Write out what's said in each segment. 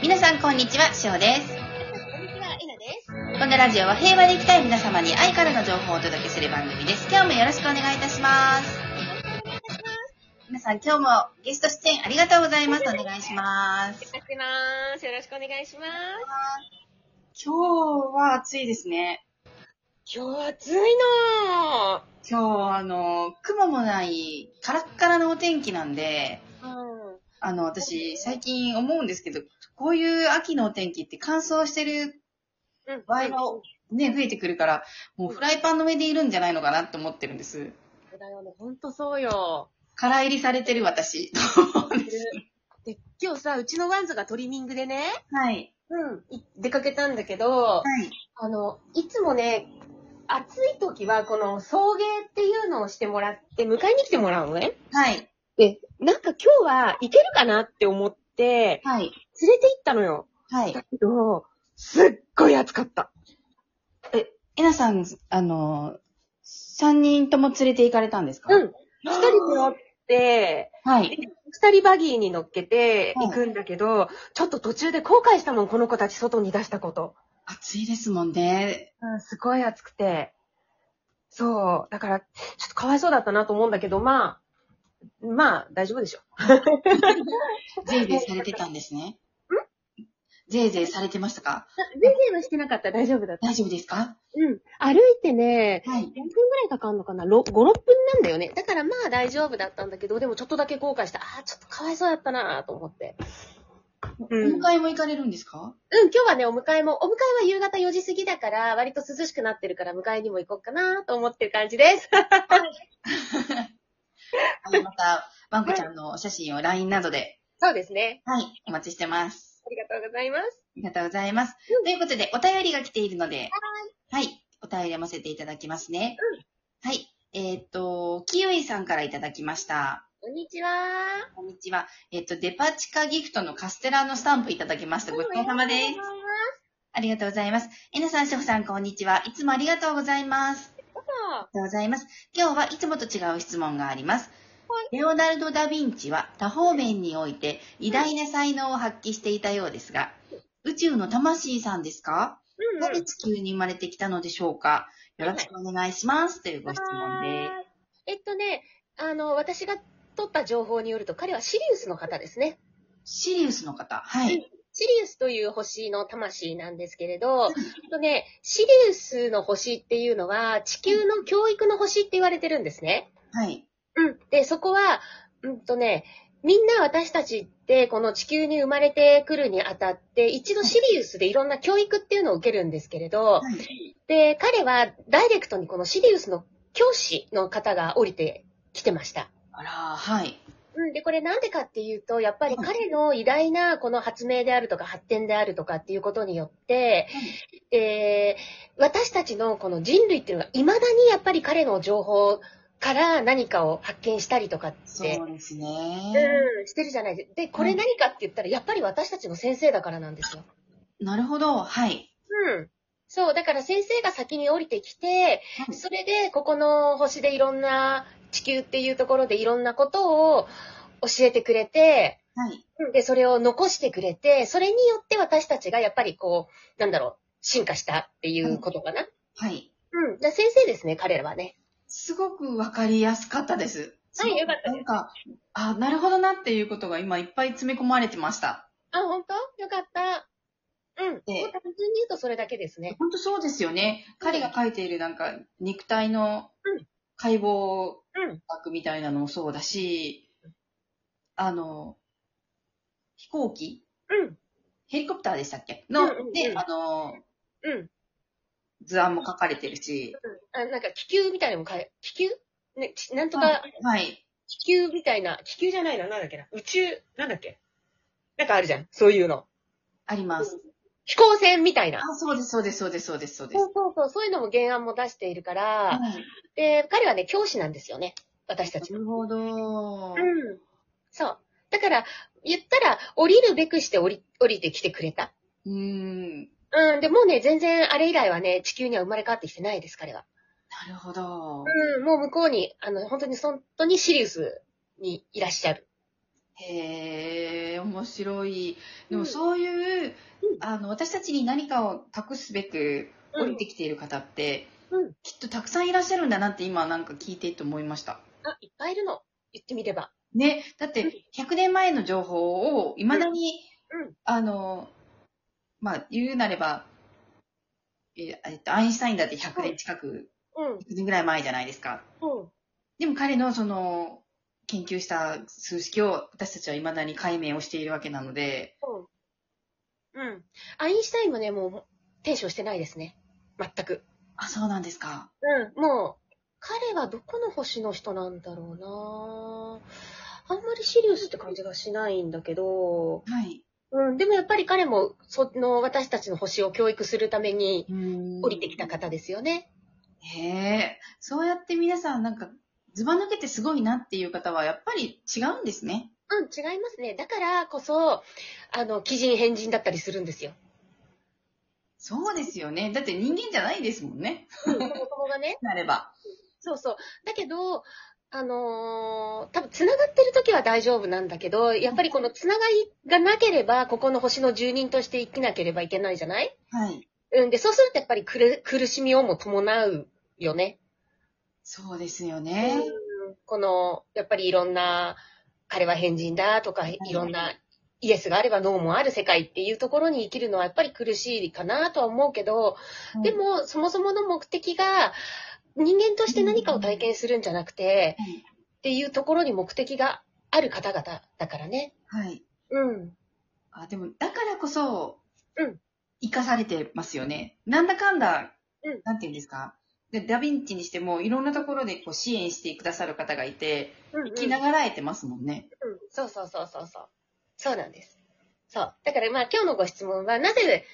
皆さんこんにちは、しおです。こんにちは、えなです。このラジオは平和で生きたい皆様に愛からの情報をお届けする番組です。今日もよろしくお願いいたします。皆さん今日もゲスト出演ありがとうございます。お願いします。よろしくお願いします。今日は暑いですね。今日暑いの今日、あの、雲もない、カラッカラのお天気なんで、うん。あの、私、最近思うんですけど、こういう秋のお天気って乾燥してるうん。場合がね、増えてくるから、もうフライパンの上でいるんじゃないのかなって思ってるんです。だよね。ほんとそうよ。乾煎りされてる私。で、今日さ、うちのワンズがトリミングでね、はい。うん。い出かけたんだけど、はい。あの、いつもね、暑い時はこの送迎っていうのをしてもらって、迎えに来てもらうのね。はい。で、なんか今日は行けるかなって思って、はい。連れて行ったのよ。はいだ。けど、すっごい暑かった。えなさん、あの、三人とも連れて行かれたんですか？うん。一人乗って、はい。二人バギーに乗っけてはい行くんだけど、ちょっと途中で後悔したもん、この子たち外に出したこと。暑いですもんね。うん、すごい暑くて。そう。だから、ちょっとかわいそうだったなと思うんだけど、まあ、まあ、大丈夫でしょ。ぜいぜいされてたんですね。ぜいぜいされてましたか？全然はしてなかった。大丈夫だった。大丈夫ですか？うん。歩いてね、はい。何分ぐらいかかんのかな ?5、6分なんだよね。だからまあ大丈夫だったんだけど、でもちょっとだけ後悔した。ああ、ちょっとかわいそうだったなと思って。うんお迎えも行かれるんですか？うん、今日はね、お迎えも、お迎えは夕方4時過ぎだから、割と涼しくなってるから、迎えにも行こうかなと思ってる感じです。あのまた、ワンコちゃんのお写真を LINE などで、そうですね。はい、お待ちしてます。ありがとうございます。ありがとうございます。うんということで、お便りが来ているので、はい。お便り読ませていただきますね。はい。えーっと、キウイさんからいただきました。こんにちは。こんにちは。えーっと、デパ地下ギフトのカステラのスタンプいただきました。ごちそうさまです。ありがとうございます。えなさん、しょふさん、こんにちは。いつもありがとうございます。ありがとうございます。今日はいつもと違う質問があります。レオナルド・ダ・ヴィンチは多方面において偉大な才能を発揮していたようですが、宇宙の魂さんですか？うんなぜ地球に生まれてきたのでしょうか？よろしくお願いします。というご質問で。えっとね、あの、私が取った情報によると、彼はシリウスの方ですね。シリウスの方。はい。シリウスという星の魂なんですけれど、とね、シリウスの星っていうのは、地球の教育の星って言われてるんですね。はい。うん。で、そこは、うんとね、みんな私たちって、この地球に生まれてくるにあたって、一度シリウスでいろんな教育っていうのを受けるんですけれど、はい。で、彼はダイレクトにこのシリウスの教師の方が降りてきてました。あら、はい。うん。で、これなんでかっていうと、やっぱりはい彼の偉大なこの発明であるとか発展であるとかっていうことによって、で、私たちのこの人類っていうのが未だにやっぱり彼の情報から何かを発見したりとかって、そうですね。うん、してるじゃないですで、これ何かって言ったら、やっぱり私たちの先生だからなんですよ。なるほど。はい。うん。そう、だから先生が先に降りてきて、はいそれで、ここの星でいろんな、地球っていうところでいろんなことを教えてくれて、はい。うんで、それを残してくれて、それによって私たちがやっぱりこう、なんだろう、進化したっていうことかな。はい。うん。で先生ですね、彼らはね。すごくわかりやすかったです。はいよかったですなんか、あ、なるほどなっていうことが今いっぱい詰め込まれてました。あ、本当？よかった。うん。でもう単純に言うとそれだけですね。本当そうですよね。彼が書いているなんか肉体のうん解剖うん。学みたいなのもそうだし、あの、飛行機？うん。ヘリコプターでしたっけ？の、うんうんうんで、あの、うん。図案も書かれてるし、あなんか気球みたいなのもかえ、気球？ね、ちなんとか、はいはい。気球みたいな、気球じゃないな、なんだっけな？宇宙、なんだっけ？なんかあるじゃん。そういうの。あります。飛行船みたいな。あ、そうです、そうです、そうです、そうです、そうです。そうそうそう、そういうのも原案も出しているから、はいで、彼はね、教師なんですよね。私たちの。なるほど。うん。そう。だから、言ったら、降りるべくして降り、降りてきてくれた。うーん。うん。で、もうね、全然、あれ以来はね、地球には生まれ変わってきてないです、彼は。なるほど。うん。もう向こうに、あの、本当に、本当にシリウスにいらっしゃる。へえ、面面白い。でもそういう、あの、私たちに何かを隠すべく降りてきている方って、うんきっとたくさんいらっしゃるんだなって今なんか聞いていて思いました。あ、いっぱいいるの。言ってみれば。ね、だって100年前の情報を未だに、うんあの、まあ、言うなれば、ええっと、アインシュタインだって100年近く、うん。100年ぐらい前じゃないですか。うん。でも彼のその、研究した数式を私たちは未だに解明をしているわけなので、うん。うん。アインシュタインもね、もう、提唱してないですね。全く。あ、そうなんですか。うん。もう、彼はどこの星の人なんだろうなあんまりシリウスって感じがしないんだけど、はい。うん。でもやっぱり彼も、その、私たちの星を教育するために、降降りてきた方ですよね。へえ、そうやって皆さんなんか、ズバ抜けてすごいなっていう方はやっぱり違うんですね。うん、違いますね。だからこそ、あの、奇人変人だったりするんですよ。そうですよね。だって人間じゃないですもんね。うん、そもそもがね。なれば。そうそう。だけど、あのー多分繋がってる時は大丈夫なんだけど、やっぱりこの繋がりがなければ、ここの星の住人として生きなければいけないじゃない？はい。うん。で、そうするとやっぱり苦る苦しみをも伴うよね。そうですよね。うんこの、やっぱりいろんな、彼は変人だとか、いろんな、イエスがあればノーもある世界っていうところに生きるのはやっぱり苦しいかなとは思うけど、でも、そもそもの目的が、人間として何かを体験するんじゃなくて、はい、っていうところに目的がある方々だからね。はい。うん。あ、でも、だからこそ、うん。生かされてますよね。なんだかんだ、うんなんて言うんですか？でダヴィンチにしても、いろんなところでこう支援してくださる方がいて、うん、生きながらえてますもんね。うん。そうそうそうそうそう。そうなんです。そう。だからまあ今日のご質問は、なぜ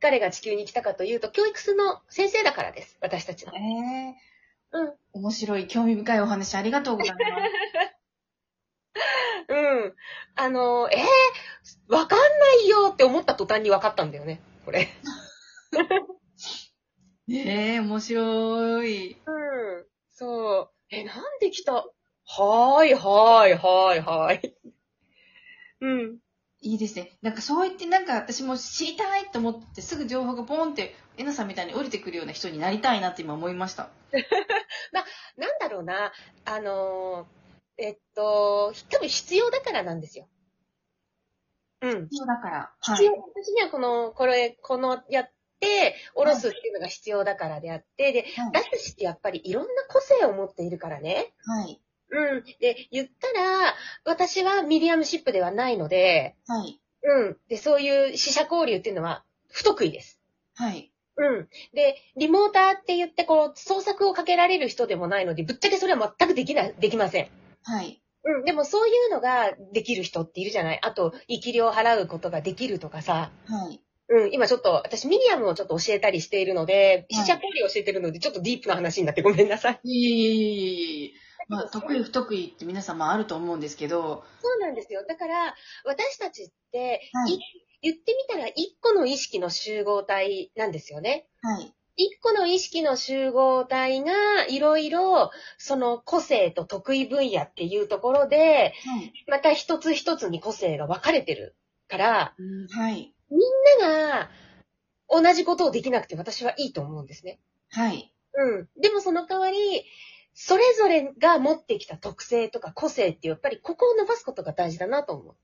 彼が地球に来たかというと、教育数の先生だからです。私たちの。ええうん。面白い、興味深いお話ありがとうございます。うん。あの、えー、わかんないよって思った途端にわかったんだよね。これ。ええ面白い。うん。そう。え、なんで来た？はーい、はーい、はーい、はーい。うん。いいですね。なんかそう言って、なんか私も知りたいと思って、すぐ情報がポンって、えなさんみたいに降りてくるような人になりたいなって今思いました。なんだろうな。あのー、えっと、多分必要だからなんですよ。うん。そうだから。はい必要。。私にはこの、これ、このやって、おろすっていうのが必要だからであって、で、はい。私ってやっぱりいろんな個性を持っているからね。はい。うん。で、言ったら、私は mediumship ではないので、はい。うん。で、そういう死者交流っていうのは不得意です。はい。うん。で、リモーターって言って、こう、創作をかけられる人でもないので、ぶっちゃけそれは全くできない、できません。はい。うん。でもそういうのができる人っているじゃないあと、生き霊を払うことができるとかさ。はい。うん。今ちょっと、私ミディアムをちょっと教えたりしているので、はい死者交流を教えてるので、ちょっとディープな話になってごめんなさい。いえいえいえい。まあ、得意不得意って皆様あると思うんですけど、そうなんですよ。だから、私たちって、はいい言ってみたら一個の意識の集合体なんですよね。はい。一個の意識の集合体がいろいろその個性と得意分野っていうところで、はい。また一つ一つに個性が分かれてるから、うんはい。みんなが同じことをできなくて私はいいと思うんですね。はい。うん。でもその代わり、それぞれが持ってきた特性とか個性ってやっぱりここを伸ばすことが大事だなと思う。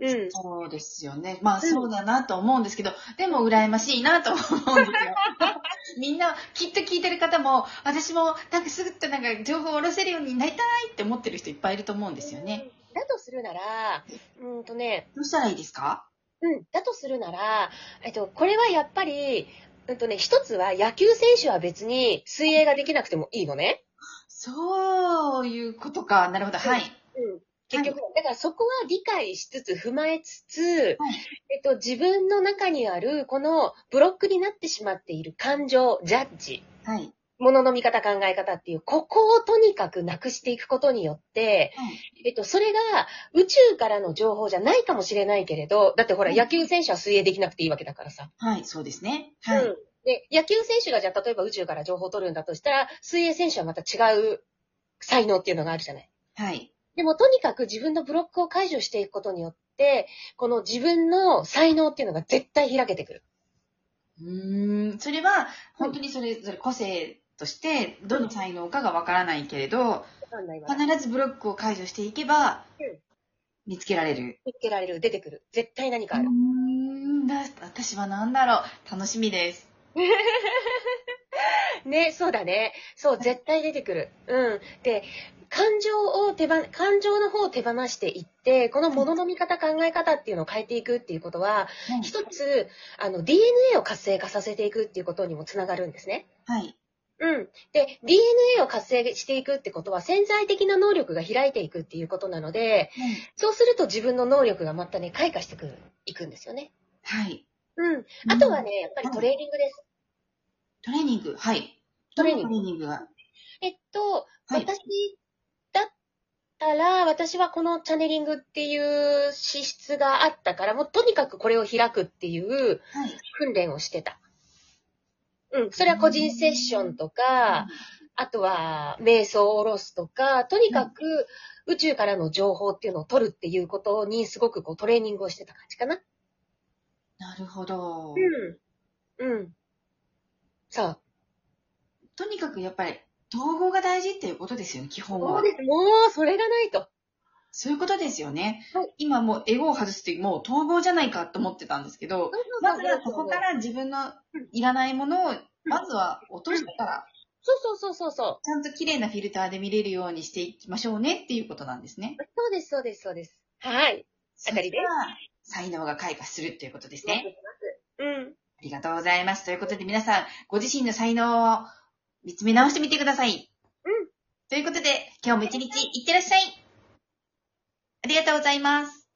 うん。そうですよね。まあ、そうだなと思うんですけど、でも羨ましいなと思うんですよ。みんな、きっと聞いてる方も、私もなんかすぐっとなんか情報を下ろせるようになりたいって思ってる人いっぱいいると思うんですよね。だとするなら、うーんとね、どうしたらいいですか？うん、だとするなら、えっと、これはやっぱり、うんとね、一つは野球選手は別に水泳ができなくてもいいのね。そういうことか。なるほど。はい。うん。結局、だからそこは理解しつつ、踏まえつつ、はいえっと、自分の中にある、このブロックになってしまっている感情、ジャッジ、はい。物の見方、考え方っていう、ここをとにかくなくしていくことによって、はい。えっと、それが宇宙からの情報じゃないかもしれないけれど、だってほら、うん野球選手は水泳できなくていいわけだからさ。はい。そうですね。はい。うん。で、野球選手がじゃあ例えば宇宙から情報を取るんだとしたら、水泳選手はまた違う才能っていうのがあるじゃない。はい。でもとにかく自分のブロックを解除していくことによって、この自分の才能っていうのが絶対開けてくる。うーん。それは、本当にそれぞれ個性として、どの才能かがわからないけれど。必ずブロックを解除していけばうん、見つけられる。見つけられる、出てくる。絶対何かある。うーんだ私は何だろう。楽しみです。ね、そうだね。そう、絶対出てくる。うん。で、感情を手放、感情の方を手放していって、この物の見方、考え方っていうのを変えていくっていうことは、一つ、あの、DNA を活性化させていくっていうことにもつながるんですね。はい。うん。で、DNA を活性していくってことは潜在的な能力が開いていくっていうことなので、そうすると自分の能力がまたね、開花してくる、いくんですよね。はい。うん。あとはね、やっぱりトレーニングです。トレーニング？はい。トレーニングトレーニングが？えっと、はい私だったら、私はこのチャネリングっていう資質があったから、もうとにかくこれを開くっていうはい。訓練をしてた。うん。それは個人セッションとか、あとは瞑想を下ろすとか、とにかく宇宙からの情報っていうのを取るっていうことにすごくこうトレーニングをしてた感じかな。なるほど。うん。うん。そう。とにかくやっぱり、統合が大事っていうことですよね、基本はそう。です。もう、それがないと。そういうことですよね。はい今もうエゴを外すってもう統合じゃないかと思ってたんですけど、まずはそこから自分のいらないものを、まずは落としてから、そうそうそうそうそう。ちゃんと綺麗なフィルターで見れるようにしていきましょうねっていうことなんですね。そうです、そうです、そうです。はい。あかりです才能が開花するっていうことですね。うん。ありがとうございます。ということで皆さん、ご自身の才能を見つめ直してみてください。うん。ということで、今日も一日いってらっしゃい。ありがとうございます。